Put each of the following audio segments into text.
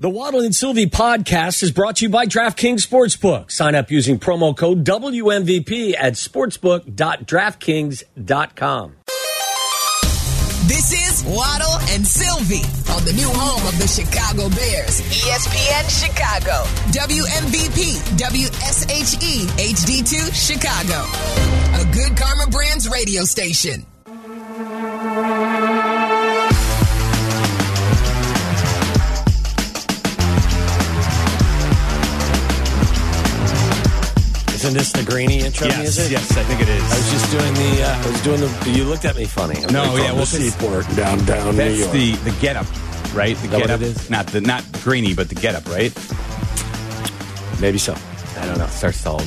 The Waddle and Sylvie podcast is brought to you by DraftKings Sportsbook. Sign up using promo code WMVP at sportsbook.draftkings.com. This is Waddle and Sylvie on the new home of the Chicago Bears, ESPN Chicago, WMVP, WSHE, HD2 Chicago, a good Karma Brands radio station. Isn't this the Greeny intro Yes, music? yes, I think it is. I was just doing the. Uh, I was doing the. You looked at me funny. I'm No, like, yeah, from well, the 'cause seaport downtown New That's York. the the get up, right? The that get what up it is? not the not greeny, but the get up, right? Maybe so. I don't know. Starts to all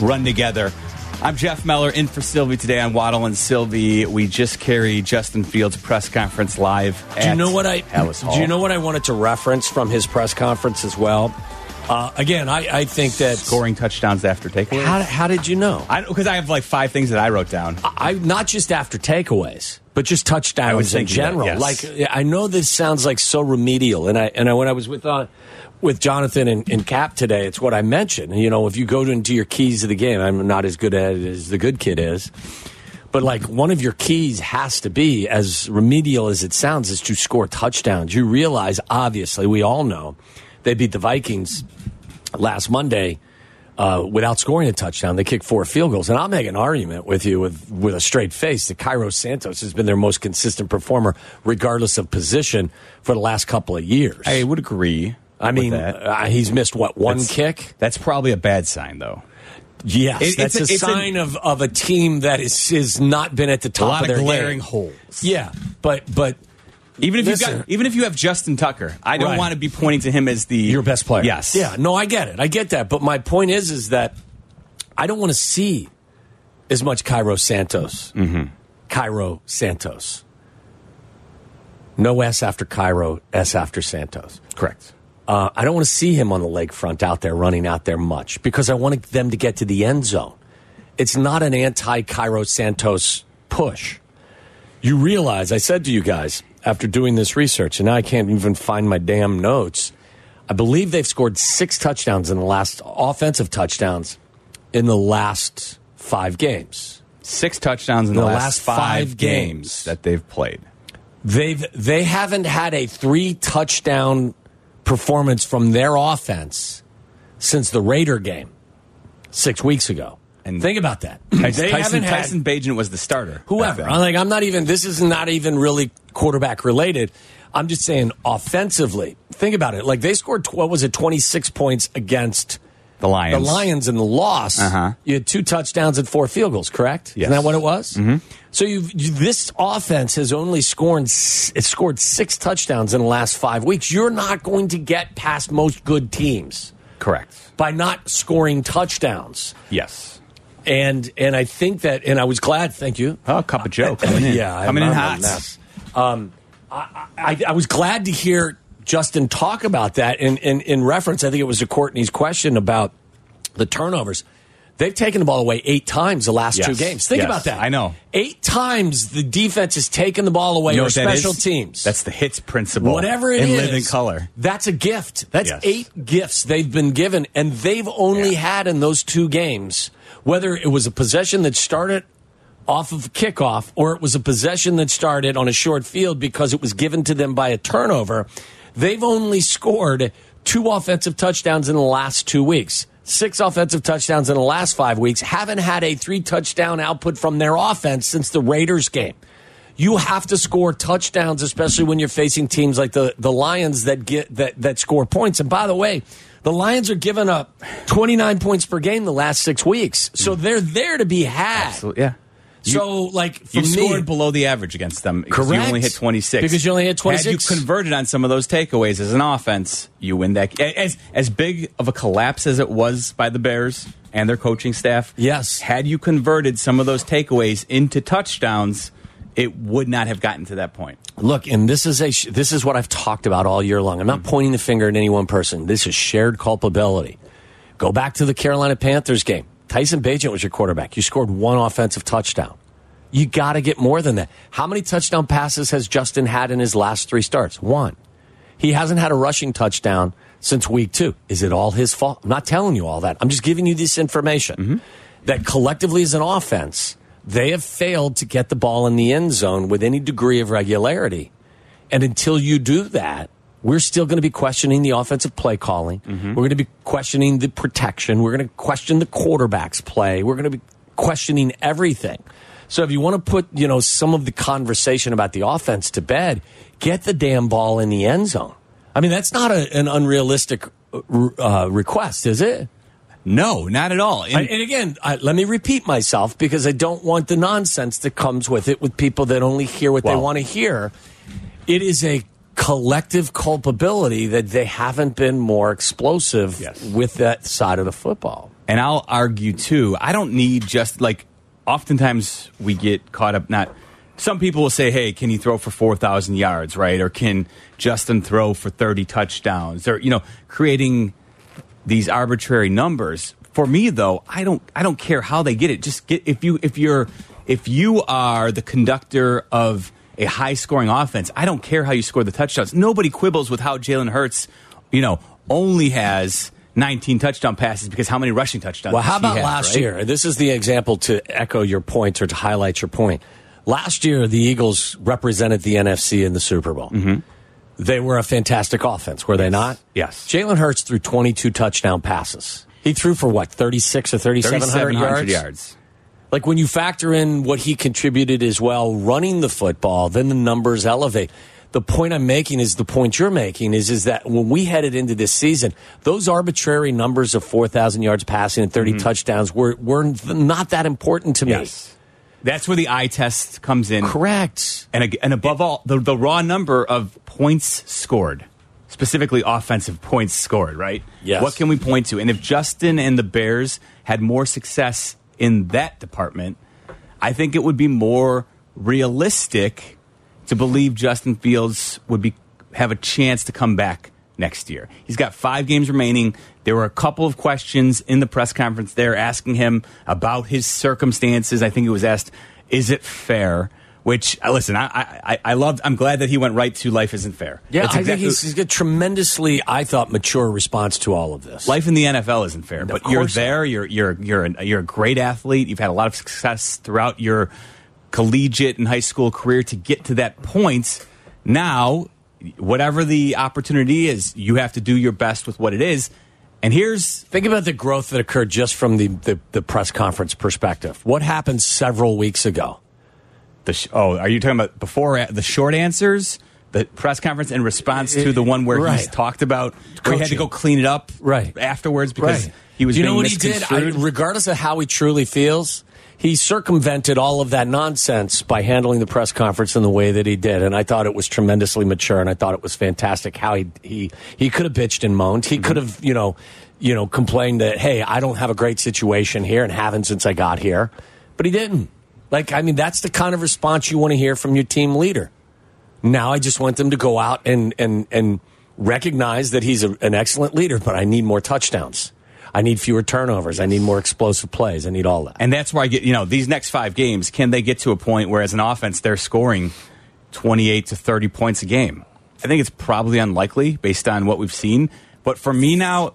run together. I'm Jeff Meller in for Sylvie today on Waddle and Sylvie. We just carry Justin Fields press conference live. Do you know what I? Alice Do you know what I wanted to reference from his press conference as well? Uh, again, I, I think that. scoring touchdowns after takeaways? How, how did you know? Because I have like five things that I wrote down. I not just after takeaways, but just touchdowns in thinking that, general. yes. Like I know this sounds like so remedial, and I and I, when I was with uh, with Jonathan and, and Cap today, it's what I mentioned. You know, if you go into your keys of the game, I'm not as good at it as the good kid is. But like one of your keys has to be, as remedial as it sounds, is to score touchdowns. You realize, obviously, we all know they beat the Vikings last Monday uh, without scoring a touchdown. They kicked four field goals, and I'll make an argument with you with with a straight face that Cairo Santos has been their most consistent performer, regardless of position, for the last couple of years. I would agree. I mean, uh, he's missed what one That's- kick. That's probably a bad sign, though. Yes, It- that's it's a, a- a- sign of, of a team that is is not been at the A top lot of of their glaring game. holes. Yeah, but but Even if you got, even if you have Justin Tucker, I don't Right. want to be pointing to him as the your best player. Yes. Yeah. No, I get it. I get that. But my point is, is that I don't want to see as much Cairo Santos. Mm-hmm. Cairo Santos. No S after Cairo, S after Santos. Correct. Uh, I don't want to see him on the leg front out there running out there much because I want them to get to the end zone. It's not an anti Cairo Santos push. You realize, I said to you guys after doing this research, and now I can't even find my damn notes. I believe they've scored six touchdowns in the last offensive touchdowns in the last five games. Six touchdowns in the, The last, last five, five games. games. that they've played. They've they haven't had a three touchdown performance from their offense since the Raider game six weeks ago. And think about that. Tyson, Tyson, Tyson was the starter. whoever. I'm like I'm not even. This is not even really quarterback related. I'm just saying offensively. Think about it. Like they scored. What was it? 26 points against the Lions. the Lions in the loss, Uh-huh. you had two touchdowns and four field goals, correct? Yes. Isn't that what it was? Mm-hmm. So you've, you, this offense has only scored it scored six touchdowns in the last five weeks. You're not going to get past most good teams Correct. by not scoring touchdowns. Yes. And and I think that, and I was glad. Thank you. Oh, a cup of Joe coming in. yeah, coming I'm, in I'm hot. Um, I, I, I was glad to hear Justin talk about that in, in, in reference. I think it was to Courtney's question about the turnovers. They've taken the ball away eight times the last Yes. two games. Think Yes. about that. I know. Eight times the defense has taken the ball away You know or what that special teams. That's the hits principle. Whatever it in is, living color. That's a gift. That's Yes. eight gifts they've been given, and they've only Yeah. had in those two games, whether it was a possession that started off of kickoff or it was a possession that started on a short field because it was given to them by a turnover, they've only scored two offensive touchdowns in the last two weeks. Six offensive touchdowns in the last five weeks. Haven't had a three touchdown output from their offense since the Raiders game you have to score touchdowns, especially when you're facing teams like the, the Lions that get that, that score points. And by the way, the Lions are giving up 29 points per game the last six weeks, so mm. they're there to be had. Absolutely. Yeah. So, like, for You me, scored below the average against them. because You only hit 26. Because you only hit Had 26. you converted on some of those takeaways as an offense, you win that. As, as big of a collapse as it was by the Bears and their coaching staff, Yes. had you converted some of those takeaways into touchdowns, it would not have gotten to that point. Look, and this is a this is what I've talked about all year long. I'm not pointing the finger at any one person. This is shared culpability. Go back to the Carolina Panthers game. Tyson Bagent was your quarterback. You scored one offensive touchdown. You got to get more than that. How many touchdown passes has Justin had in his last three starts? One. He hasn't had a rushing touchdown since week two. Is it all his fault? I'm not telling you all that. I'm just giving you this information Mm-hmm. that collectively as an offense, they have failed to get the ball in the end zone with any degree of regularity. And until you do that, we're still going to be questioning the offensive play calling. Mm-hmm. We're going to be questioning the protection. We're going to question the quarterback's play. We're going to be questioning everything. So if you want to put, you know, some of the conversation about the offense to bed, get the damn ball in the end zone. I mean, that's not a, an unrealistic uh, request, is it? No, not at all. And- I- and again, I, let me repeat myself because I don't want the nonsense that comes with it with people that only hear what they want to hear. It is a collective culpability that they haven't been more explosive Yes. with that side of the football. And I'll argue too. I don't need just like. Oftentimes we get caught up. Not some people will say, "Hey, can he throw for four thousand yards?" Right? Or can Justin throw for thirty touchdowns? Or you know, creating these arbitrary numbers. For me, though, I don't. I don't care how they get it. Just get if you if you're if you are the conductor of a high scoring offense. I don't care how you score the touchdowns. Nobody quibbles with how Jalen Hurts, you know, only has 19 touchdown passes because how many rushing touchdowns? Well, how about have, last right? year? This is the example to echo your point or to highlight your point. Last year, the Eagles represented the NFC in the Super Bowl. Mm-hmm. They were a fantastic offense, were they not? Mm-hmm. Yes. Jalen Hurts threw 22 touchdown passes. He threw for what, 36 or 3,700 3,700 yards? yards. Like when you factor in what he contributed as well, running the football, then the numbers elevate. The point I'm making is the point you're making is is that when we headed into this season, those arbitrary numbers of 4,000 yards passing and 30 touchdowns were were not that important to me. Mm-hmm. Yes. That's where the eye test comes in. Correct. And, and above all, the, the raw number of points scored, specifically offensive points scored, right? Yes. What can we point to? And if Justin and the Bears had more success in that department, I think it would be more realistic to believe Justin Fields would be have a chance to come back next year. He's got five games remaining. There were a couple of questions in the press conference there asking him about his circumstances. I think it was asked, "Is it fair?" Which uh, listen, I I, I loved. I'm glad that he went right to "Life isn't fair." Yeah, That's I exactly- think he's, he's got tremendously, I thought, mature response to all of this. life in the NFL isn't fair, but you're there. You're you're you're you're a great athlete. You've had a lot of success throughout your collegiate and high school career to get to that point. Now, whatever the opportunity is, you have to do your best with what it is. And here's Think about the growth that occurred just from the, the, the press conference perspective. What happened several weeks ago? the sh- oh, are you talking about before the short answers? The press conference in response to the one where he's talked about where he had to go clean it up Right. afterwards because Right. he was Do you know what he did? I, regardless of how he truly feels, he circumvented all of that nonsense by handling the press conference in the way that he did, and I thought it was tremendously mature, and I thought it was fantastic how he he he could have bitched and moaned. He mm-hmm. could have you know you know complained that hey, I don't have a great situation here and haven't since I got here, but he didn't. Like I mean, that's the kind of response you want to hear from your team leader. Now I just want them to go out and and and recognize that he's a, an excellent leader, but I need more touchdowns. I need fewer turnovers. I need more explosive plays. I need all that. And that's where I get, you know, these next five games, can they get to a point where as an offense they're scoring 28 to 30 points a game? I think it's probably unlikely based on what we've seen. But for me now,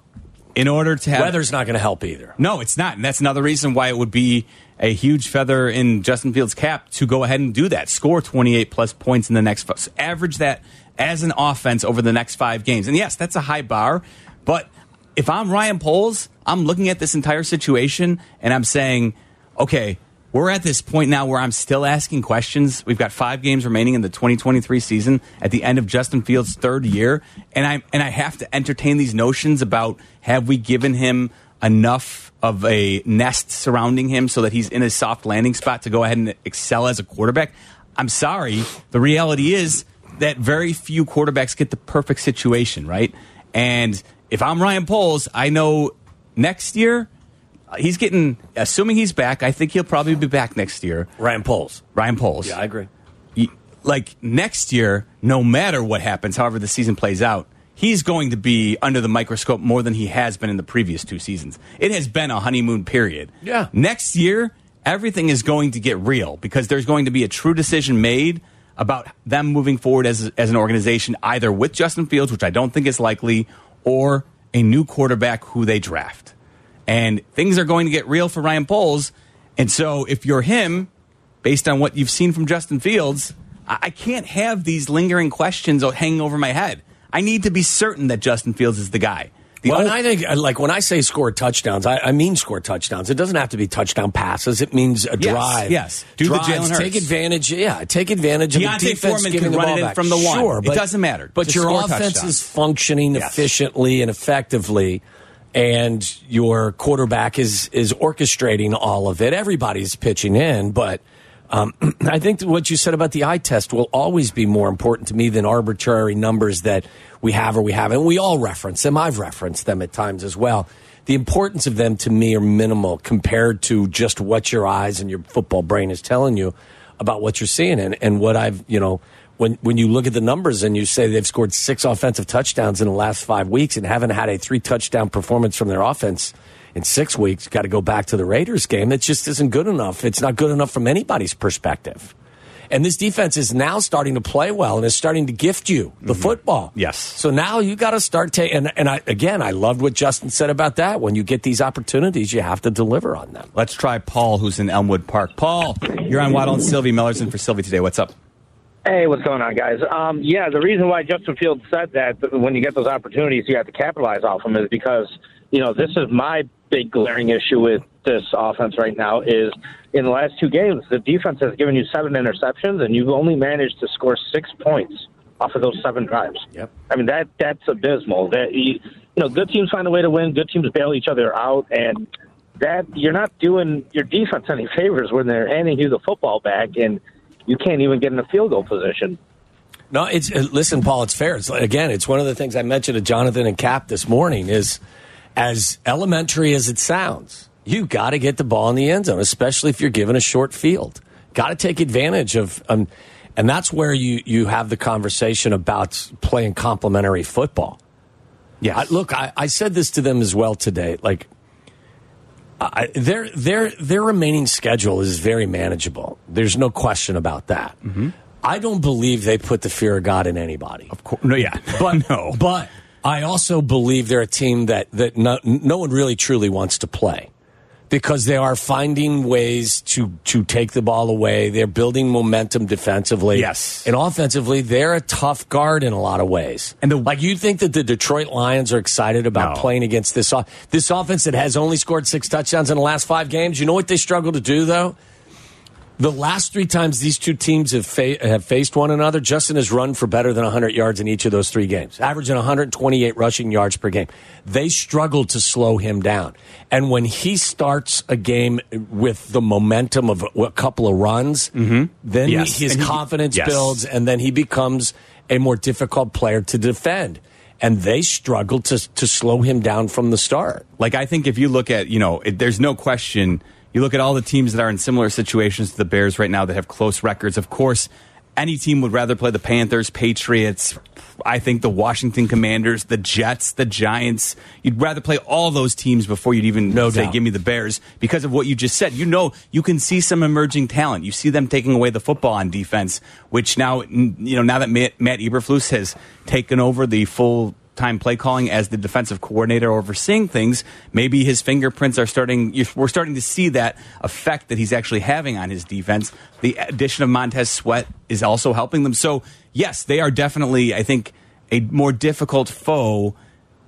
in order to have. Weather's not going to help either. No, it's not. And that's another reason why it would be a huge feather in Justin Fields' cap to go ahead and do that. Score 28 plus points in the next. Average that as an offense over the next five games. And yes, that's a high bar. But if I'm Ryan Poles, I'm looking at this entire situation and I'm saying, okay, we're at this point now where I'm still asking questions. We've got five games remaining in the 2023 season at the end of Justin Fields' third year, and I and I have to entertain these notions about have we given him enough of a nest surrounding him so that he's in a soft landing spot to go ahead and excel as a quarterback. I'm sorry, the reality is that very few quarterbacks get the perfect situation, right? And if I'm Ryan Poles, I know next year he's getting assuming he's back i think he'll probably be back next year Ryan Poles. ryan poles Yeah, I agree. Like next year no matter what happens however the season plays out he's going to be under the microscope more than he has been in the previous two seasons it has been a honeymoon period Yeah. next year everything is going to get real because there's going to be a true decision made about them moving forward as, as an organization, either with Justin Fields, which I don't think is likely, or a new quarterback who they draft. And things are going to get real for Ryan Poles. And so if you're him, based on what you've seen from Justin Fields, I, can't have these lingering questions hanging over my head. I need to be certain that Justin Fields is the guy. The well, only- I think, uh, like when I say score touchdowns, I, I mean score touchdowns. It doesn't have to be touchdown passes. It means a Yes, drive. yes. Do the Drives, Jalen Hurts. Take advantage. Yeah, take advantage of the defense Foreman giving can the run ball it back. from the one. Sure, It doesn't matter. But Just your offense touchdowns. is functioning Yes. efficiently and effectively, and your quarterback is is orchestrating all of it. Everybody's pitching in, but. Um, I think what you said about the eye test will always be more important to me than arbitrary numbers that we have or we haven't. We all reference them. I've referenced them at times as well. The importance of them to me are minimal compared to just what your eyes and your football brain is telling you about what you're seeing. And, and what I've, you know, when, when you look at the numbers and you say they've scored six offensive touchdowns in the last five weeks and haven't had a three touchdown performance from their offense in six weeks, got to go back to the Raiders game. That just isn't good enough. It's not good enough from anybody's perspective. And this defense is now starting to play well and is starting to gift you the football. Yes. So now you got to start taking. And, and I, again, I loved what Justin said about that. When you get these opportunities, you have to deliver on them. Let's try Paul, who's in Elmwood Park. Paul, you're on Waddle and Sylvie. Miller's Mellerson for Sylvie today. What's up? Hey, what's going on, guys? Um, yeah, the reason why Justin Fields said that that when you get those opportunities, you have to capitalize off them is because you know this is my big glaring issue with this offense right now is in the last two games the defense has given you seven interceptions and you've only managed to score six points off of those seven drives. Yep. I mean that that's abysmal. That you, you know, good teams find a way to win. Good teams bail each other out, and that you're not doing your defense any favors when they're handing you the football back and you can't even get in a field goal position. No, it's uh, listen, Paul. It's fair. It's again, it's one of the things I mentioned to Jonathan and Cap this morning. Is as elementary as it sounds, you got to get the ball in the end zone, especially if you're given a short field. Got to take advantage of, um, and that's where you you have the conversation about playing complementary football. Yeah, I, look, I, I said this to them as well today. Like, I, their their their remaining schedule is very manageable. There's no question about that. I don't believe they put the fear of God in anybody. Of course. No, yeah. But no. but I also believe they're a team that that no, no one really truly wants to play because they are finding ways to to take the ball away. They're building momentum defensively. Yes. and offensively, they're a tough guard in a lot of ways. And the- like you think that the Detroit Lions are excited about No. playing against this this offense that has only scored six touchdowns in the last five games. You know what they struggle to do though. The last three times these two teams have fa- have faced one another, Justin has run for better than 100 yards in each of those three games, averaging 128 rushing yards per game. They struggle to slow him down. And when he starts a game with the momentum of a, couple of runs, mm-hmm. then Yes. his he- confidence yes. builds, and then he becomes a more difficult player to defend. And they struggle to, to slow him down from the start. Like I think if you look at, you know, it, there's no question. You look at all the teams that are in similar situations to the Bears right now that have close records. Of course, any team would rather play the Panthers, Patriots. I think the Washington Commanders, the Jets, the Giants. You'd rather play all those teams before you'd even No say, doubt. "Give me the Bears," because of what you just said. You know, you can see some emerging talent. You see them taking away the football on defense, which now, you know, now that Matt, Matt Eberflus has taken over the full time play calling as the defensive coordinator overseeing things, maybe his fingerprints are starting. We're starting to see that effect that he's actually having on his defense. The addition of Montez Sweat is also helping them. So, yes, they are definitely, I think, a more difficult foe.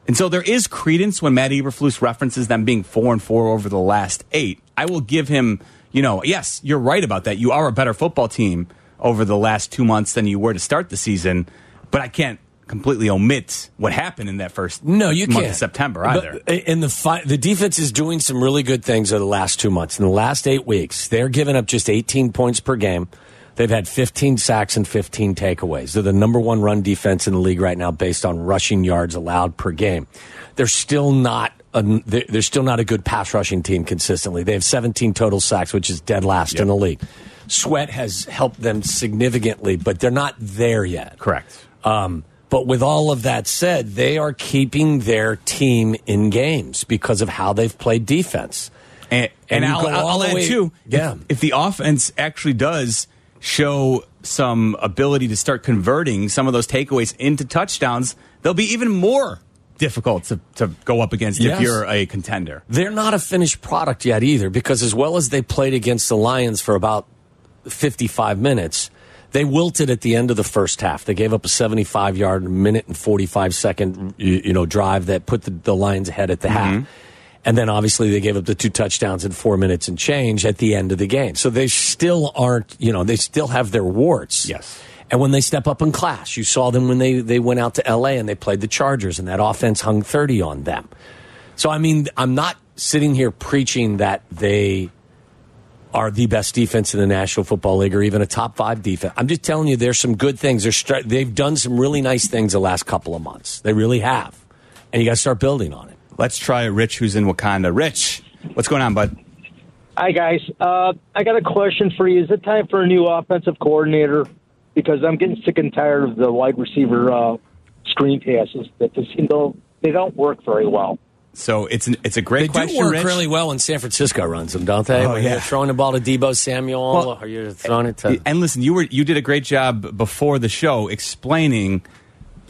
And so there is credence when Matt Eberflus references them being four and four over the last eight. I will give him, you know, yes, you're right about that. You are a better football team over the last two months than you were to start the season, but I can't completely omit what happened in that first No, you month can't. of September But- either. And the fi- the defense is doing some really good things over the last two months. In the last eight weeks, they're giving up just 18 points per game. They've had 15 sacks and 15 takeaways. They're the number one run defense in the league right now, based on rushing yards allowed per game. They're still not. A, they're they're still not a good pass rushing team consistently. They have 17 total sacks, which is dead last in the league. Sweat has helped them significantly, but they're not there yet. Correct. Um, but with all of that said, they are keeping their team in games because of how they've played defense. And, and, And I'll, I'll, add way- too. Yeah. If, if the offense actually does show some ability to start converting some of those takeaways into touchdowns, they'll be even more difficult to, to go up against Yes. if you're a contender. They're not a finished product yet either, because as well as they played against the Lions for about 55 minutes, they wilted at the end of the first half. They gave up a 75 yard minute and 45 second you, you know drive that put the, the Lions ahead at the half. Mm-hmm. And then obviously they gave up the two touchdowns in four minutes and change at the end of the game. So they still aren't, you know, they still have their warts. Yes. And when they step up in class, you saw them when they, they went out to LA and they played the Chargers and that offense hung 30 on them. So, I mean, I'm not sitting here preaching that they are the best defense in the National Football League or even a top five defense. I'm just telling you, there's some good things. They're stri- they've done some really nice things the last couple of months. They really have. And you got to start building on it. Let's try Rich, who's in Wauconda. Rich, what's going on, bud? Hi, guys. Uh, I got a question for you. Is it time for a new offensive coordinator? Because I'm getting sick and tired of the wide receiver uh, screen passes that just seem to, they don't work very well. So it's an, it's a great They question, do work Rich. really well when San Francisco runs them, don't they? Oh, when yeah. you're throwing the ball to Deebo Samuel Well, or you're throwing it to. And listen, you were you did a great job before the show explaining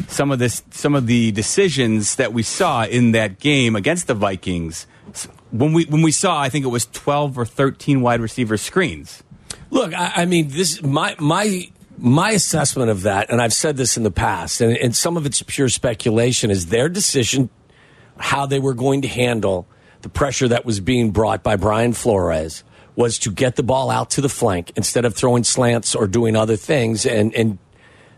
some of this some of the decisions that we saw in that game against the Vikings. When we when we saw, I think it was twelve or thirteen wide receiver screens. Look, I, I mean, this my my my assessment of that, and I've said this in the past, and, and some of it's pure speculation, is their decision how they were going to handle the pressure that was being brought by Brian Flores was to get the ball out to the flank instead of throwing slants or doing other things and and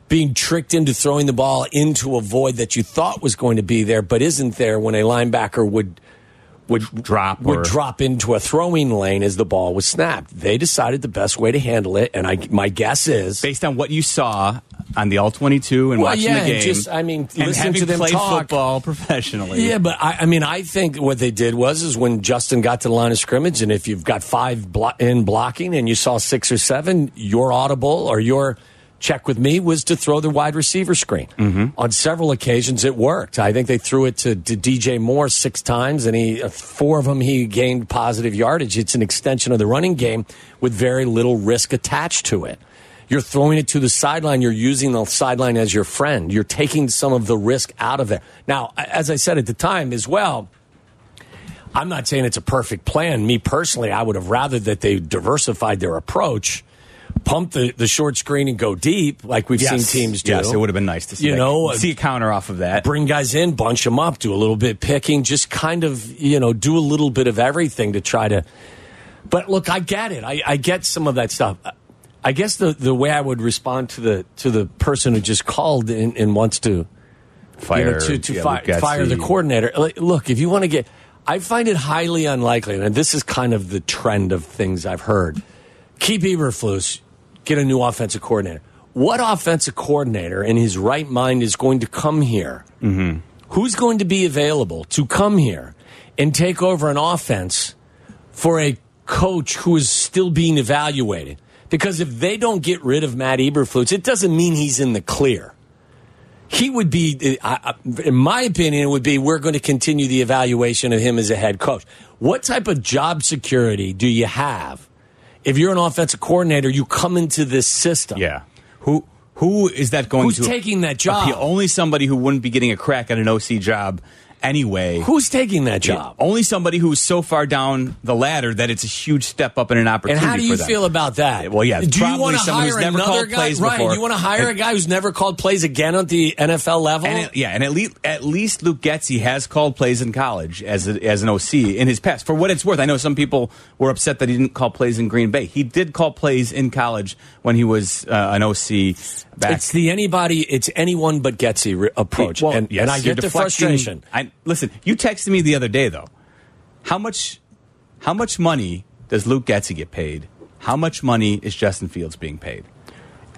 being tricked into throwing the ball into a void that you thought was going to be there but isn't there when a linebacker would would Drop would or- drop into a throwing lane as the ball was snapped. They decided the best way to handle it, and I my guess is Based on what you saw on the all twenty two and Well, watching yeah, the game, just- I mean, and listen to them played talk. football professionally. Yeah, but I, I mean, I think what they did was is when Justin got to the line of scrimmage, and if you've got five blo- in blocking and you saw six or seven, your audible or your check with me was to throw the wide receiver screen. Mm-hmm. On several occasions, it worked. I think they threw it to, to DJ Moore six times, and he uh, four of them he gained positive yardage. It's an extension of the running game with very little risk attached to it. You're throwing it to the sideline. You're using the sideline as your friend. You're taking some of the risk out of it. Now, as I said at the time as well, I'm not saying it's a perfect plan. Me personally, I would have rather that they diversified their approach, pump the, the short screen and go deep like we've Yes. seen teams do. Yes, it would have been nice to see. You that. know, see a counter off of that. bring guys in, bunch them up, do a little bit picking, just kind of, you know, do a little bit of everything to try to. But look, I get it. I, I get some of that stuff. I guess the, the way I would respond to the to the person who just called and, and wants to Fire you know, to, to yeah, fi- fire the coordinator. Look, if you want to get, I find it highly unlikely, and this is kind of the trend of things I've heard. Keep Eberflus, get a new offensive coordinator. What offensive coordinator in his right mind is going to come here? Mm-hmm. Who's going to be available to come here and take over an offense for a coach who is still being evaluated? Because if they don't get rid of Matt Eberflus, it doesn't mean he's in the clear he would be, in my opinion, it would be we're going to continue the evaluation of him as a head coach. What type of job security do you have if you're an offensive coordinator? You come into this system. Yeah. Who who is that going Who's to Who's taking that job? appeal? Only somebody who wouldn't be getting a crack at an OC job anyway. Who's taking that job? Only somebody who's so far down the ladder that it's a huge step up in an opportunity. And how do you feel about that? Well, yeah, Do you want to hire never another called guy? right. before. You want to hire a guy who's never called plays again at the NFL level? And it- yeah, and at least at least Luke Getsy has called plays in college as a, as an OC in his past. For what it's worth, I know some people were upset that he didn't call plays in Green Bay. He did call plays in college when he was uh, an OC back. it's the anybody, it's anyone but Getsy re- approach. Well, and, yes, and I get the frustration. I, listen, you texted me the other day though. How much, how much money does Luke Getsy get paid? How much money is Justin Fields being paid?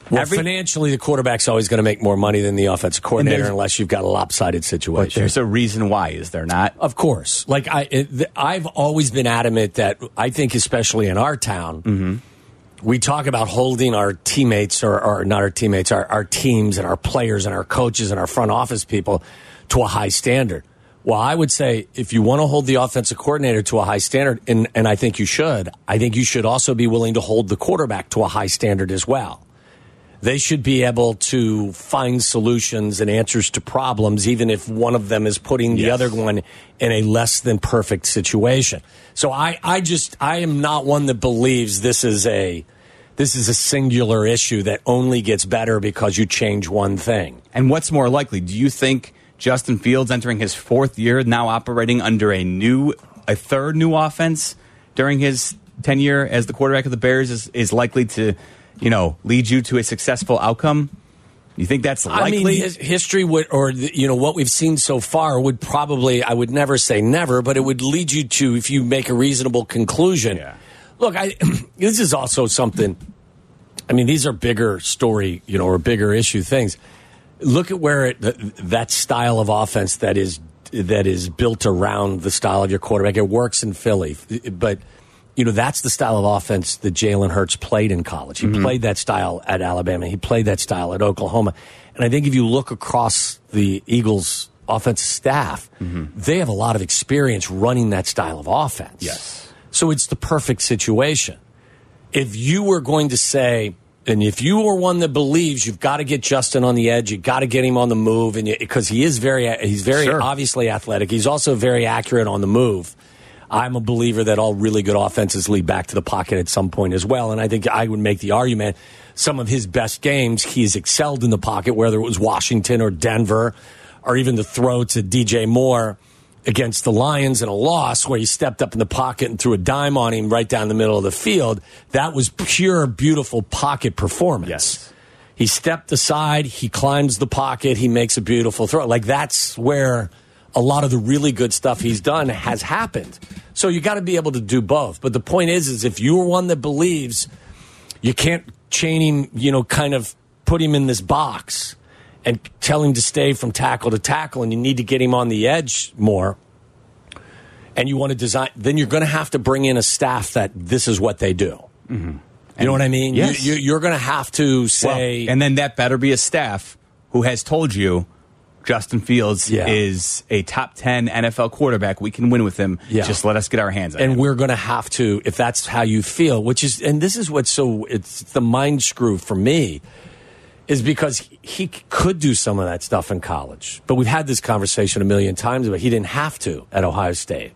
Well, Every- financially, the quarterback's always going to make more money than the offensive coordinator unless you've got a lopsided But situation. there's a reason why, is there not? Of course. Like I, it, I've always been adamant that I think, especially in our town, mm-hmm. we talk about holding our teammates, or, or not our teammates, our, our teams and our players and our coaches and our front office people to a high standard. Well, I would say if you want to hold the offensive coordinator to a high standard, and, and I think you should, I think you should also be willing to hold the quarterback to a high standard as well. They should be able to find solutions and answers to problems, even if one of them is putting the Yes. other one in a less than perfect situation. So I, I just, I am not one that believes this is a, this is a singular issue that only gets better because you change one thing. And what's more likely? Do you think Justin Fields entering his fourth year, now operating under a new, a third new offense during his tenure as the quarterback of the Bears, is, is likely to, you know, lead you to a successful outcome? You think that's likely? I mean, his history would, or you know, what we've seen so far would probably, I would never say never, but it would lead you to, if you make a reasonable conclusion. Yeah. Look, I, this is also something. I mean, these are bigger story, you know, or bigger issue things. Look at where it, th- that style of offense that is that is built around the style of your quarterback. It works in Philly, but you know that's the style of offense that Jalen Hurts played in college. He mm-hmm. played that style at Alabama. He played that style at Oklahoma. And I think if you look across the Eagles' offensive staff, mm-hmm. they have a lot of experience running that style of offense. Yes. So it's the perfect situation. If you were going to say, and if you are one that believes you've got to get Justin on the edge, you've got to get him on the move, and because he is very, he's very Sure. obviously athletic. He's also very accurate on the move. I'm a believer that all really good offenses lead back to the pocket at some point as well. And I think I would make the argument some of his best games, he's excelled in the pocket, whether it was Washington or Denver or even the throw to DJ Moore against the Lions in a loss where he stepped up in the pocket and threw a dime on him right down the middle of the field. That was pure, beautiful pocket performance. Yes. He stepped aside, he climbs the pocket, he makes a beautiful throw. Like that's where a lot of the really good stuff he's done has happened. So you got to be able to do both. But the point is, is if you are one that believes you can't chain him, you know, kind of put him in this box and tell him to stay from tackle to tackle, and you need to get him on the edge more. And you want to design, then you're going to have to bring in a staff that this is what they do. Mm-hmm. You know what I mean? Yes. You, you're going to have to Well, say, and then that better be a staff who has told you Justin Fields Yeah. is a top 10 NFL quarterback. We can win with him. Yeah. Just let us get our hands on and him. we're going to have to if that's how you feel which is and this is what's so it's the mind screw for me is because he could do some of that stuff in college. But we've had this conversation a million times but he didn't have to at ohio state.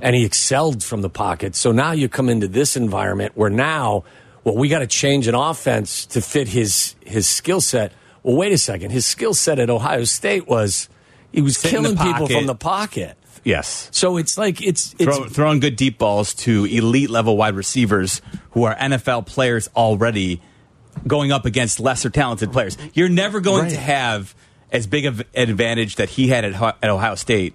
And he excelled from the pocket. So now you come into this environment where now well we got to change an offense to fit his his skill set. Well wait a second. His skill set at ohio state was he was the killing people from the pocket. Yes. so it's like it's it's Throw, throwing good deep balls to elite level wide receivers who are NFL players already going up against lesser talented players. You're never going Right. to have as big of an advantage that he had at, at Ohio State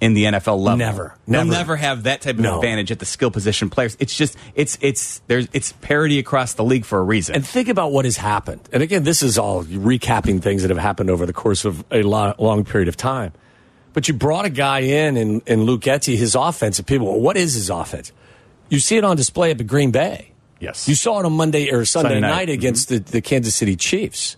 in the NFL level. Never. They'll Never. never have that type of No. advantage at the skill position players. It's just it's it's there's it's parity across the league for a reason. And think about what has happened. And again, this is all recapping things that have happened over the course of a lo- long period of time. But you brought a guy in, in, in Luke Getsy, his offense, and people, well, what is his offense? You see it on display up at Green Bay. Yes. You saw it on Monday or Sunday, Sunday night, night. Mm-hmm. against the, the Kansas City Chiefs.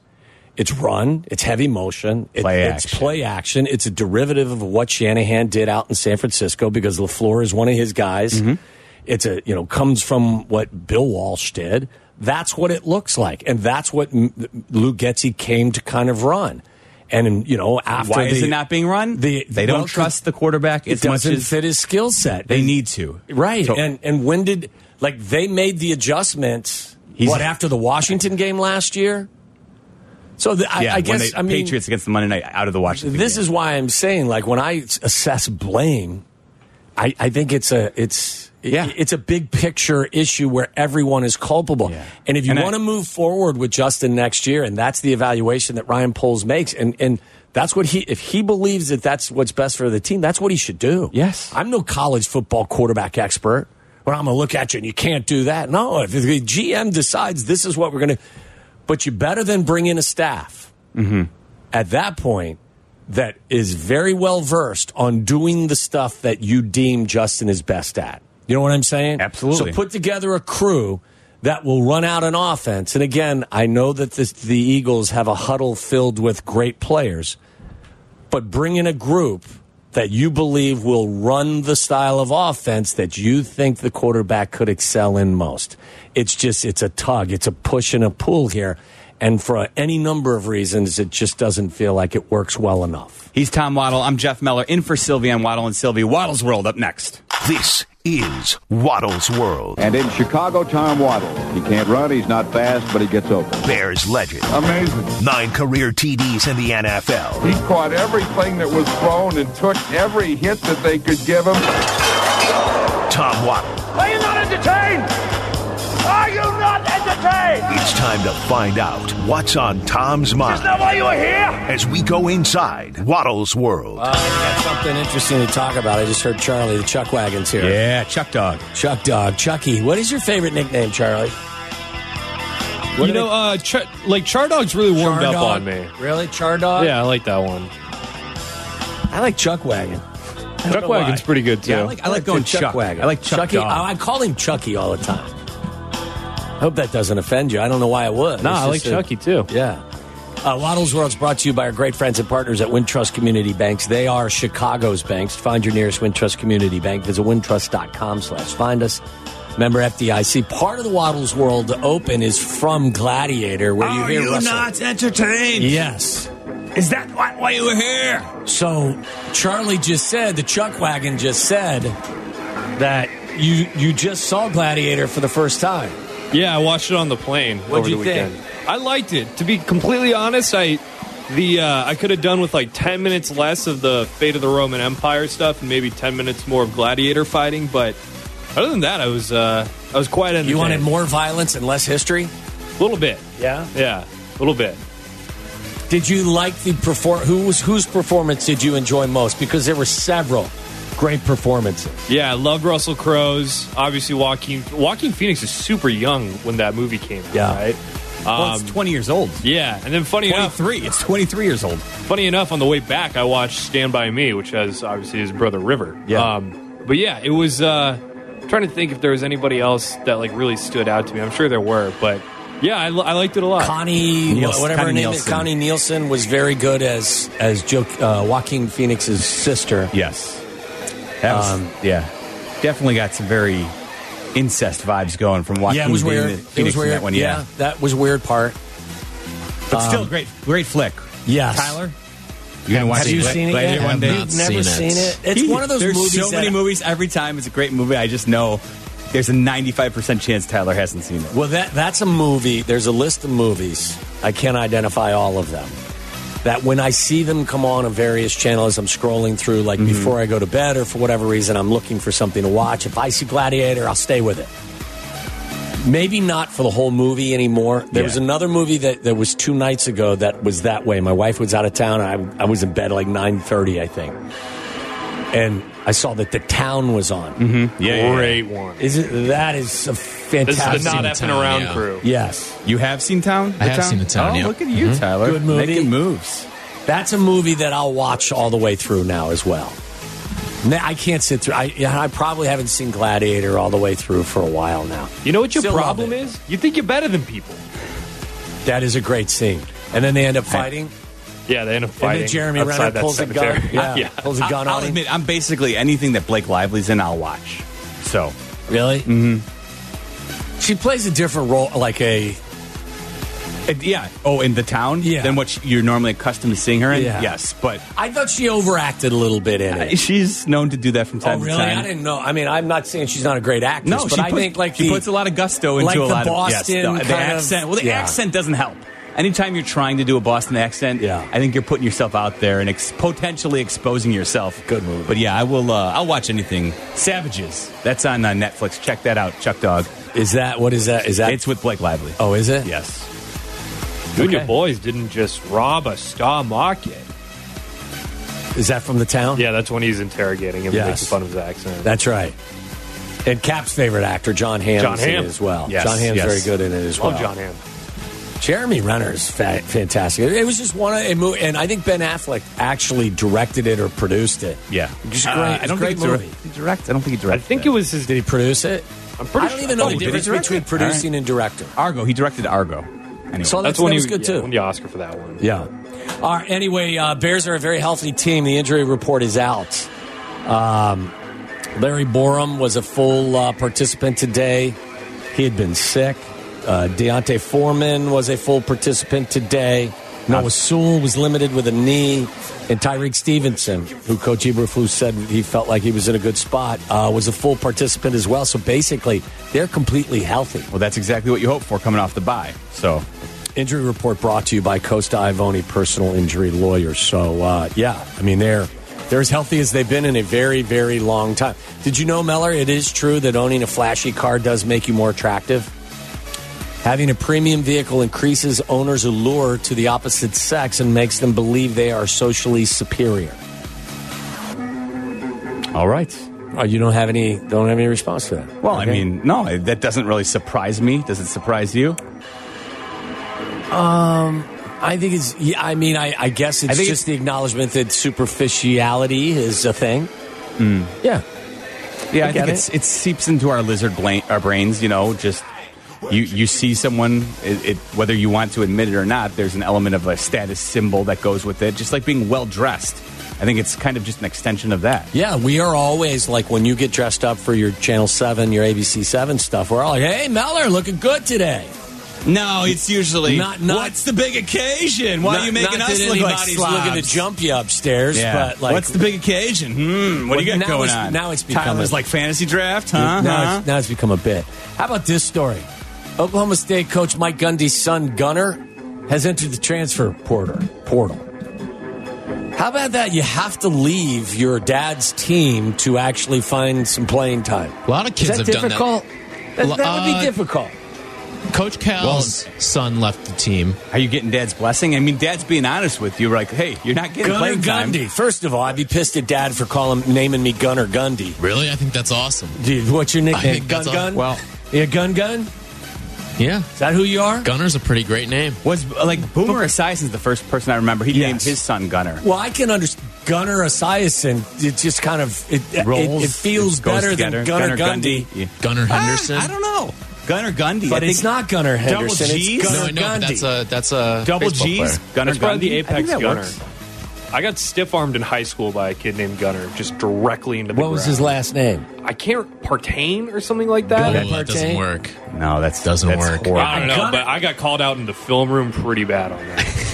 It's run, it's heavy motion, it- Play it's action. play action. It's a derivative of what Shanahan did out in San Francisco because LaFleur is one of his guys. Mm-hmm. It's a, you know, comes from what Bill Walsh did. That's what it looks like. And that's what M- Luke Getsy came to kind of run. And, you know, after Why is it not being run? the- they don't well, trust the quarterback It as much doesn't fit his skill set. they need to. Right. So- and and when did like they made the adjustment? He's- what after the Washington game last year? So the, I, yeah, I guess I mean Patriots against the Monday night out of the Washington. this game. is why I'm saying like when I assess blame, I, I think it's a it's Yeah. it's a big picture issue where everyone is culpable. Yeah. And if you And I- want to move forward with Justin next year, and that's the evaluation that Ryan Poles makes, and and that's what he if he believes that that's what's best for the team, that's what he should do. Yes. I'm no college football quarterback expert. But I'm going to look at you and you can't do that. No, if the GM decides this is what we're going to, but you better than bring in a staff mm-hmm. at that point that is very well versed on doing the stuff that you deem Justin is best at. You know what I'm saying? Absolutely. So put together a crew that will run out an offense. And again, I know that this, the Eagles have a huddle filled with great players, but bring in a group that you believe will run the style of offense that you think the quarterback could excel in most. It's just, it's a tug, it's a push and a pull here. And for any number of reasons, it just doesn't feel like it works well enough. He's Tom Waddle. I'm Jeff Meller. In for Sylvie on Waddle and Sylvie. Waddle's World up next. This is Waddle's World. And in Chicago, Tom Waddle. He can't run, he's not fast, but he gets open. Bears legend. Amazing. Nine career TDs in the NFL. He caught everything that was thrown and took every hit that they could give him. Tom Waddle. Are you not entertained? Are you not entertained? It's time to find out what's on Tom's mind Is that why you were here? as we go inside Waddle's World. Uh, we got something interesting to talk about. I just heard Charlie, the Chuck Wagon's here. Yeah, Chuck Dog. Chuck Dog. Chucky. What is your favorite nickname, Charlie? What you know, uh, Ch- like Char Dog's really warmed Char up on me. Really? Char Dog? Yeah, I like that one. I like Chuck Wagon. Chuck Wagon's why. pretty good too. Yeah, I like, I like going Chuck, Chuck. Wagon. I like Chuck Chucky. Dog. I call him Chucky all the time. I hope that doesn't offend you. I don't know why it would. Nah, It's I like just a- Chucky too. Yeah. Uh, Waddle's is brought to you by our great friends and partners at Wintrust Community Banks. They are Chicago's banks. Find your nearest Wintrust Community Bank. Visit wintrust.com slash find us. Member FDIC. Part of the Waddle's World Open is from Gladiator, where you hear Russell. entertained? Yes. Is that why, why you were here? So Charlie just said, the Chuck Wagon just said that you you just saw Gladiator for the first time. Yeah, I watched it on the plane What'd over you the think? I liked it. To be completely honest, I the uh, I could have done with like ten minutes less of the fate of the Roman Empire stuff and maybe ten minutes more of gladiator fighting. But other than that, I was uh, I was quite. You wanted more violence and less history? a little bit. Yeah. Yeah, a little bit. Did you like the perform? Who was whose performance did you enjoy most? Because there were several great performances. Yeah, I loved Russell Crowe's. Obviously, Joaquin Joaquin Phoenix is super young when that movie came out. Yeah. Right. Well, Um, it's 20 years old. yeah, and then funny enough, 23. It's 23 years old. funny enough, on the way back, I watched Stand by Me, which has obviously his brother River. Yeah. Um, but yeah, it was. Uh, trying to think if there was anybody else that like really stood out to me. I'm sure there were, but yeah, I, I liked it a lot. Connie, Nielsen- whatever her Connie name is, Connie Nielsen was very good as as Joe, uh, Joaquin Phoenix's sister. Yes. That was, Um, yeah. Definitely got some very incest vibes going from watching yeah, it was weird. the It was weird. That one, yeah. that was weird part. But still, great, great flick. Yes. Tyler, you gonna watch Have you seen it Gladiator yet? one day? You've never seen it. It's He- one of those There's movies. so many that- movies. Every time it's a great movie. I just know there's a 95% chance Tyler hasn't seen it. Well, that that's a movie. There's a list of movies. I can't identify all of them. That when I see them come on on various channels, I'm scrolling through like Mm-hmm. before I go to bed or for whatever reason, I'm looking for something to watch. If I see Gladiator, I'll stay with it. Maybe not for the whole movie anymore. There Yeah. was another movie that, that was two nights ago that was that way. My wife was out of town. I, I was in bed like 9.30, I think. And I saw that The Town was on. Mm-hmm. Yeah, yeah, yeah. Great one. Is it, that is a This fantastic. is the not the effing Town, around yeah. crew. Yes. You have seen Town? I have seen The Town, Oh, yeah. look at you, Tyler. Good movie. Making moves. That's a movie that I'll watch all the way through now as well. I can't sit through. I, I probably haven't seen Gladiator all the way through for a while now. You know what your Still problem is? You think you're better than people. That is a great scene. And then they end up fighting. Yeah, they end up And fighting. then Jeremy Renner pulls a gun. Yeah, yeah. pulls a gun I'll on him. admit, I'm basically anything that Blake Lively's in, I'll watch. So, Really? Mm-hmm. She plays a different role, like a. yeah. Oh, in the town? Yeah. Than what you're normally accustomed to seeing her in? Yeah. Yes. But I thought she overacted a little bit in it. she's known to do that from Oh, time really? to time. Really? I didn't know. I mean, I'm not saying she's not a great actress, No, but she I puts, think like she the, puts a lot of gusto into like a the lot Boston of yes, the, the kind of- accent. Well, the yeah. accent doesn't help. Anytime you're trying to do a Boston accent, Yeah. I think you're putting yourself out there and ex- potentially exposing yourself. Good move. But yeah, I will. Uh, I'll watch anything. Savages. That's on uh, Netflix. Check that out. Chuck Dog. Is that what is that? Is that? It's with Blake Lively. oh, is it? yes. You and your Okay. boys didn't just rob a star market. Is that from the town? Yeah, that's when he's interrogating him Yes. making fun of his accent. That's right. And Cap's favorite actor, Jon Hamm, Jon is in it Hamm. as well. Yes, Jon Hamm's yes. very good in it as well. Love Jon Hamm. Jeremy Renner's fa- fantastic. It was just one of a movie, and I think Ben Affleck actually directed it or produced it. Yeah. Just Uh, great. I It's don't great think he movie. direct, he direct. I don't think he directed. I think that. it was his. Did he produce it? I'm pretty I don't sure- even know Oh, the did he difference direct between it? producing and director. Argo. He directed Argo. Anyway. So That's that when was he good yeah, too. Won the Oscar for that one. Yeah. All right. Anyway, uh, Bears are a very healthy team. The injury report is out. Um, Larry Borom was a full uh, participant today. He had been sick. Uh, D'Onta Foreman was a full participant today. Noah Sewell was limited with a knee. And Tyrique Stevenson, who Coach Eberflus said he felt like he was in a good spot, uh, was a full participant as well. So basically, they're completely healthy. Well, that's exactly what you hope for coming off the bye. So, Injury report brought to you by Costa Ivone Personal Injury Lawyers. So, uh, yeah, I mean, they're, they're as healthy as they've been in a very, very long time. Did you know, Meller, it is true that owning a flashy car does make you more attractive? Having a premium vehicle increases owners' allure to the opposite sex and makes them believe they are socially superior. all right. Oh, you don't have any don't have any response to that. Well, I mean, no, that doesn't really surprise me. Does it surprise you? Um, I think it's. Yeah, I mean, I, I guess it's I just the acknowledgement that superficiality is a thing. Yeah, Yeah, I I, think it's, it seeps into our lizard bla- our brains. You know, just you you see someone, it, it, whether you want to admit it or not. There's an element of a status symbol that goes with it, just like being well dressed. I think it's kind of just an extension of that. yeah. We are always like when you get dressed up for your Channel Seven, your ABC Seven stuff. We're all like, "Hey, Meller, looking good today." No, it's usually Not- not- what's the big occasion? Why not, are you making us look like anybody's looking to jump you upstairs, Yeah. but like, what's the big occasion? Hmm, what do you got going it's- on? now it's become Tyler's a- like fantasy draft, huh? Now, Huh? it's, now it's become a bit. How about this story? Oklahoma State coach Mike Gundy's son Gunnar has entered the transfer portal. Portal. How about that? You have to leave your dad's team to actually find some playing time. A lot of kids Is that have done that. difficult? That, that would be Uh, difficult. Coach Cal's son left the team. Are you getting dad's blessing? I mean, dad's being honest with you. Like, hey, you're not getting Gunner playing time. Gundy. First of all, I'd be pissed at dad for calling naming me Gunnar Gundy. Really? I think that's awesome. Dude, what's your nickname? Gun Gun? all- Well, Yeah, Gun Gun? Yeah. Is that who you are? Gunner's a pretty great name. was like Boomer Esiason's the first person I remember. He Yes. named his son Gunner. Well, I can understand Gunnar Esiason. It just kind of it, it, Rolls, it feels it better together. than Gunner, Gundy. Yeah. Gunnar Henderson. Ah, I don't know. Gunnar Gundy. But I it's not Gunnar Henderson. G's? It's Gunner no, I know, but Gundy. that's a that's a double baseball G's. player. Gunner That's probably the Gundy? I think apex that gunner. works. I got stiff armed in high school by a kid named Gunner, just directly into the what was his last name? I can't partain or something like that. Gunner Oh, that doesn't work. No, that's Doesn't that's work. horrible. I don't know, Gunner- but I got called out in the film room pretty bad on that.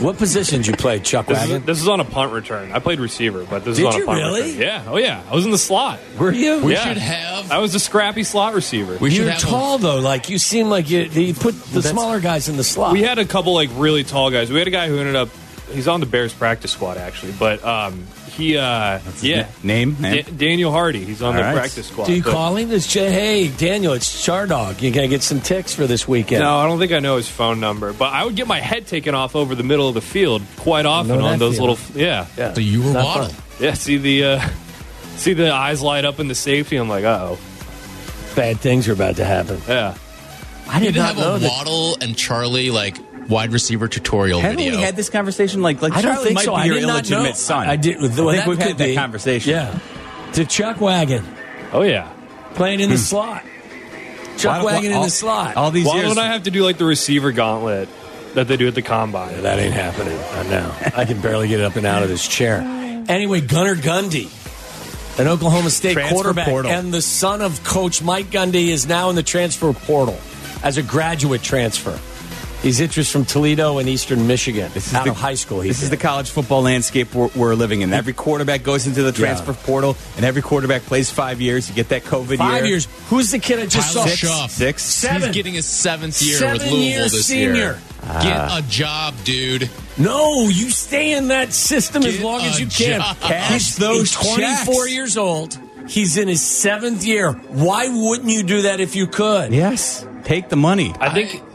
What position did you play, Chuck This is, Wagon? this is on a punt return. I played receiver, but this Did is on a punt return. really? return. Yeah. Oh yeah. I was in the slot. Were you? We yeah. should have. I was a scrappy slot receiver. we should You're have tall though. Like you seem like you, you put the smaller guys in the slot. We had a couple like really tall guys. We had a guy who ended up he's on the Bears practice squad actually, but um he uh yeah. Name? Name? Da- Daniel Hardy, he's on All the right. practice squad. Do you but- call him? It's J- hey Daniel, it's Chardog. You gonna get some ticks for this weekend? No, I don't think I know his phone number, but I would get my head taken off over the middle of the field quite often on those feeling. little yeah. Yeah. So you were Not Waddle. Yeah, see the uh see the eyes light up in the safety. I'm like, "Uh-oh." Bad things are about to happen. Yeah. I You did did not have know a that. Waddle and Charlie like wide receiver tutorial Haven't video. we had this conversation? Like, like I don't Charlie think might so. be I your did not illegitimate know. son. I did. Well, I think that we could had that be. conversation. Yeah. To Chuck Wagon Oh yeah. playing in the hmm. slot. Chuck Why- Wagon in all- the slot. All these Why years. don't I have to do like the receiver gauntlet that they do at the combine? That ain't happening. Not now. I can barely get up and out of this chair. Anyway, Gunnar Gundy, an Oklahoma State Transfer quarterback, portal. and the son of Coach Mike Gundy is now in the transfer portal as a graduate transfer. He's interest from Toledo and Eastern Michigan. This is out the- of high school. he This is the college football landscape we're, we're living in. Every quarterback goes into the transfer portal, and every quarterback plays five years. You get that COVID five year. years. Who's the kid I just Tyler saw? Shough. Six. Seven. He's getting his seventh year Seven with Louisville year this senior. year. Get ah. a job, dude. No, you stay in that system as long as you can. job. Cash He's those 24 checks. years old. He's in his seventh year. Why wouldn't you do that if you could? Yes. Take the money. I think I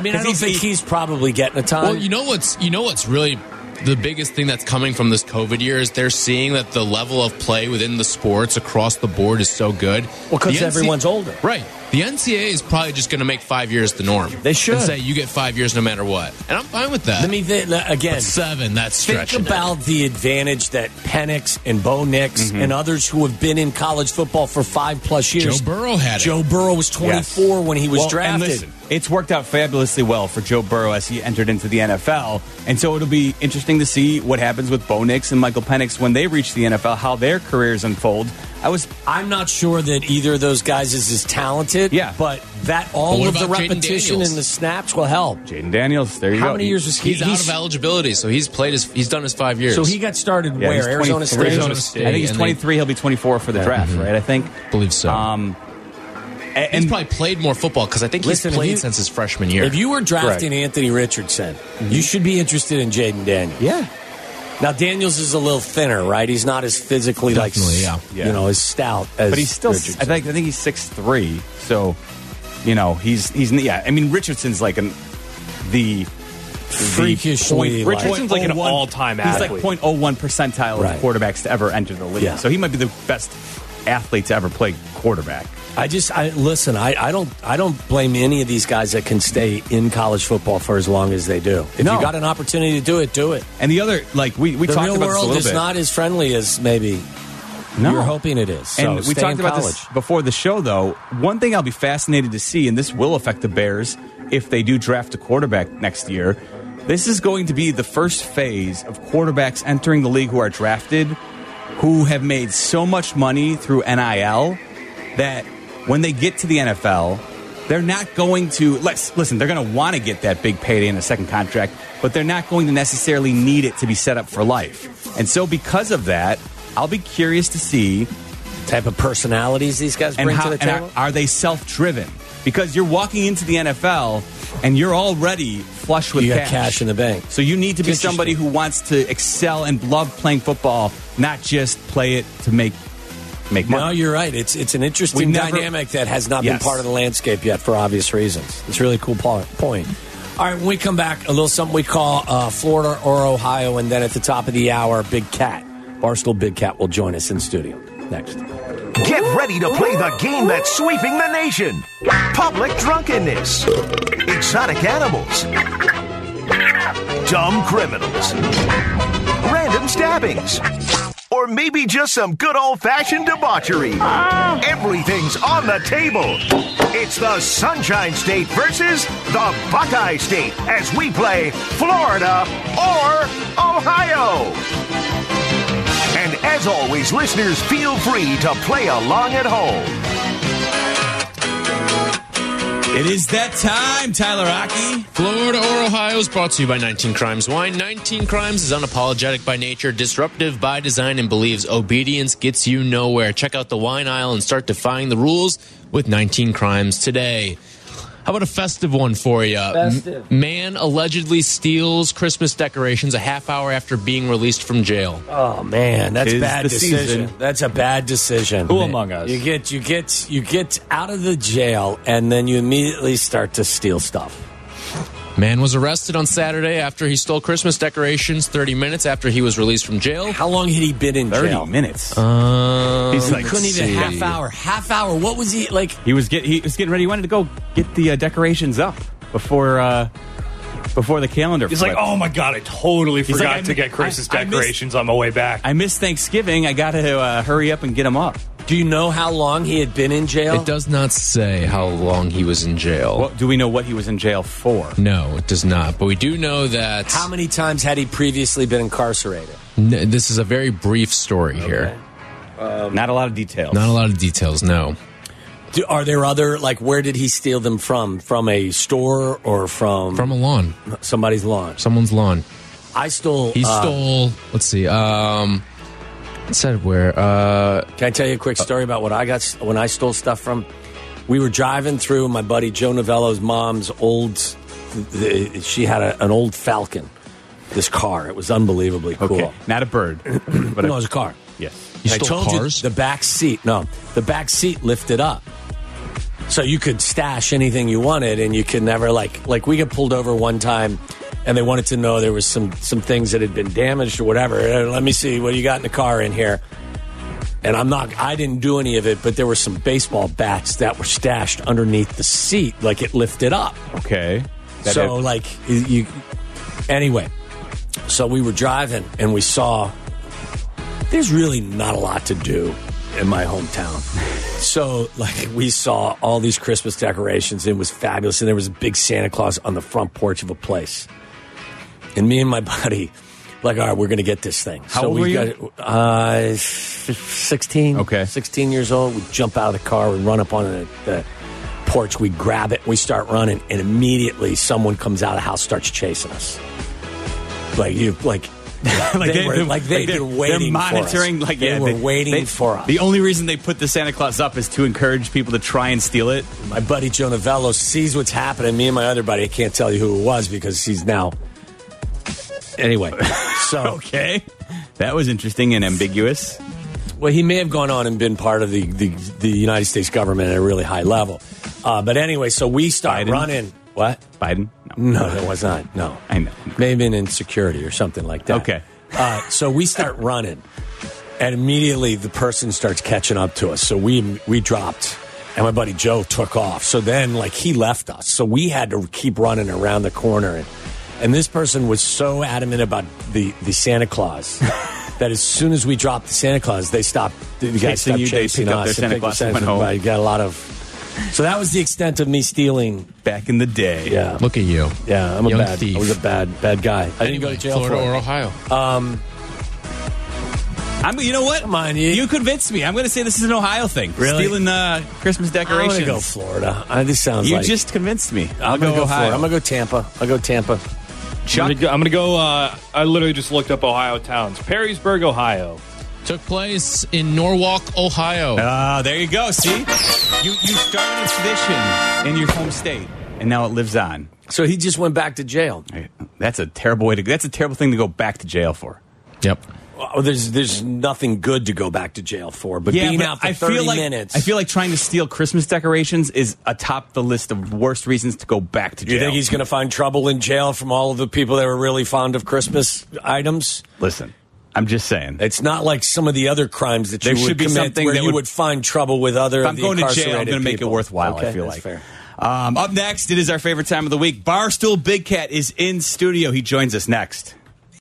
mean, I don't Because think he's- he's probably getting a ton. Well, you know what's you know what's really the biggest thing that's coming from this COVID year is they're seeing that the level of play within the sports across the board is so good. Well, 'cause The NC everyone's older. right? The NCAA is probably just going to make five years the norm. They should. and say you get five years no matter what, and I'm fine with that. Let me th- again. But seven, that's stretch. Think stretching. it. about the advantage that Penix and Bo Nix mm-hmm. and others who have been in college football for five plus years. Joe Burrow had it. Joe Burrow was 24 when he was Well, and drafted. Listen, it's worked out fabulously well for Joe Burrow as he entered into the NFL. And so it'll be interesting to see what happens with Bo Nix and Michael Penix when they reach the NFL, how their careers unfold. I was. I'm not sure that either of those guys is as talented. Yeah. but that all But of the repetition Daniels? and the snaps will help. Jayden Daniels. There you How go. How many years was he? He's, out of eligibility, so he's played his. He's done his five years. So he got started Yeah, he's where Arizona State. Arizona State. I think he's 23. He'll be 24 for the draft, right? I think. believe so. Um, a- he's and probably played more football because I think Listen, he's played you- since his freshman year. If you were drafting Anthony Richardson, you should be interested in Jayden Daniels. yeah, Now Daniels is a little thinner, right? He's not as physically Definitely, like, yeah. you know, as stout as. but he's still. Richardson. I think. I think he's six three. So, you know, he's he's yeah. I mean, Richardson's like an the freakishly. point- like- Richardson's like an oh all-time He's like athlete. 0.01 percentile Right. of quarterbacks to ever enter the league. Yeah. So he might be the best athlete to ever play quarterback. I just I listen. I, I don't I don't blame any of these guys that can stay in college football for as long as they do. If No. you got an opportunity to do it, do it. And the other, like we we the talked real about world is bit. not as friendly as maybe No. you're hoping it is. So and we talked about college. this before the show, though. One thing I'll be fascinated to see, and this will affect the Bears if they do draft a quarterback next year. This is going to be the first phase of quarterbacks entering the league who are drafted, who have made so much money through NIL that when they get to the NFL, they're not going to let's listen. They're going to want to get that big payday in a second contract, but they're not going to necessarily need it to be set up for life. And so, because of that, I'll be curious to see type of personalities these guys bring how to the table. are, are they self-driven? Because you're walking into the NFL and you're already flush with you cash. cash in the bank. So you need to be somebody who wants to excel and love playing football, not just play it to make make money. No, you're right. It's it's an interesting never- dynamic that has not Yes. been part of the landscape yet for obvious reasons. It's a really cool point. All right, when we come back, a little something we call uh, Florida or Ohio, and then at the top of the hour, Big Cat, Barstool Big Cat will join us in studio next. Get ready to play the game that's sweeping the nation. Public drunkenness, exotic animals, dumb criminals, random stabbings, or maybe just some good old fashioned debauchery. Everything's on the table. It's the Sunshine State versus the Buckeye State as we play Florida or Ohio. And as always, listeners, feel free to play along at home. It is that time, Tyler Rocky. Florida or Ohio is brought to you by 19 Crimes Wine. 19 Crimes is unapologetic by nature, disruptive by design, and believes obedience gets you nowhere. Check out the wine aisle and start defying the rules with 19 Crimes today. How about a festive one for you? Festive. M- man allegedly steals Christmas decorations a half hour after being released from jail. Oh man, that's Tis bad decision. season. That's a bad decision. Who among us? You get you get you get out of the jail, and then you immediately start to steal stuff. Man was arrested on Saturday after he stole Christmas decorations 30 minutes after he was released from jail. How long had he been in 30 jail? minutes. Um, He's like, Couldn't even see. half hour. Half hour. What was he like? he was get he was getting ready. He wanted to go get the uh, decorations up before uh, before the calendar. He's like, oh my god, I totally He's forgot like, I to get Christmas I- I missed- decorations on my way back. I missed Thanksgiving. I got to uh, hurry up and get them up. Do you know how long he had been in jail? It does not say how long he was in jail. What do we know? What he was in jail for? No, it does not. But we do know that How many times had he previously been incarcerated? n- this is a very brief story here. Not a lot of details. Not a lot of details, no. Do, are there other like where did he steal them from? From a store or from From a lawn, somebody's lawn? someone's lawn. I stole. He uh, stole, let's see, um, it said where, uh, Can I tell you a quick story about what I got when I stole stuff from? We were driving through my buddy Joe Novello's mom's old. The, she had a, an old Falcon. This car. It was unbelievably cool. Okay, not a bird, but no, it was a car. yes. you I stole told cars? you the back seat. No, the back seat lifted up, so you could stash anything you wanted, and you could never like like we got pulled over one time, and they wanted to know there was some some things that had been damaged or whatever. Uh, Let me see what you got in the car in here. And I'm not. I didn't do any of it, but there were some baseball bats that were stashed underneath the seat, like it lifted up. Okay. That so had- like you. Anyway, so we were driving and we saw. There's really not a lot to do in my hometown. So like we saw all these Christmas decorations. It was fabulous, and there was a big Santa Claus on the front porch of a place. And me and my buddy, Like, all right, we're going to get this thing. How so old we were you? Got, uh, 16. Okay. 16 years old. We jump out of the car, we run up on the, the porch, we grab it, we start running, and immediately someone comes out of the house, starts chasing us. Like you, like. like they, were like they've they're, been waiting. They're monitoring. for us. Like they yeah, were they- waiting they- for us. The only reason they put the Santa Claus up is to encourage people to try and steal it. my buddy Joe Novello sees what's happening. Me and my other buddy, I can't tell you who it was because he's now. Anyway, so Okay, that was interesting and ambiguous. well, he may have gone on and been part of the the, the United States government at a really high level. Uh, but anyway, so we start Biden? running. What? Biden? No, No, it was not. No, I know. maybe in security or something like that. Okay. Uh, so we start running, and immediately the person starts catching up to us. So we we dropped, and my buddy Joe took off. So then, like, he left us. So we had to keep running around the corner, and and this person was so adamant about the the Santa Claus. That as soon as we dropped the Santa Claus, they stopped. The guys Chasing stopped you, they chasing picked up us. their Santa Claus picked and went home. I got a lot of. So that was the extent of me stealing. Back in the day, Yeah, Look at you. yeah. I'm a bad. thief. I was a bad bad guy. I didn't go to jail Florida for or it. Ohio. I'm. You know what? Come on, you- You convinced me. I'm going to say this is an Ohio thing. Really? Stealing uh, Christmas I'm decorations. gonna go Florida. I, this sounds You like just convinced me. I'm gonna go Florida. I'm gonna go Tampa. I'll go Tampa. I'm Chuck. gonna go. I'm gonna go uh, I literally just looked up Ohio towns. Perrysburg, Ohio. Took place in Norwalk, Ohio. Ah, there you go. See, you you started a tradition in your home state, and now it lives on. So he just went back to jail. That's a terrible way to. That's a terrible thing to go back to jail for. Yep. Well, there's there's nothing good to go back to jail for, but being but out for I 30 feel like minutes. I feel like trying to steal Christmas decorations is atop the list of worst reasons to go back to jail. Do you think he's going to find trouble in jail from all of the people that were really fond of Christmas items? Listen, I'm just saying. It's not like some of the other crimes that There you should would be commit something where that you would- would find trouble with other. If of I'm the going to jail, I'm going to make it worthwhile. Okay, I feel that's like. fair. Um, up next, it is our favorite time of the week. Barstool Big Cat is in studio. He joins us next.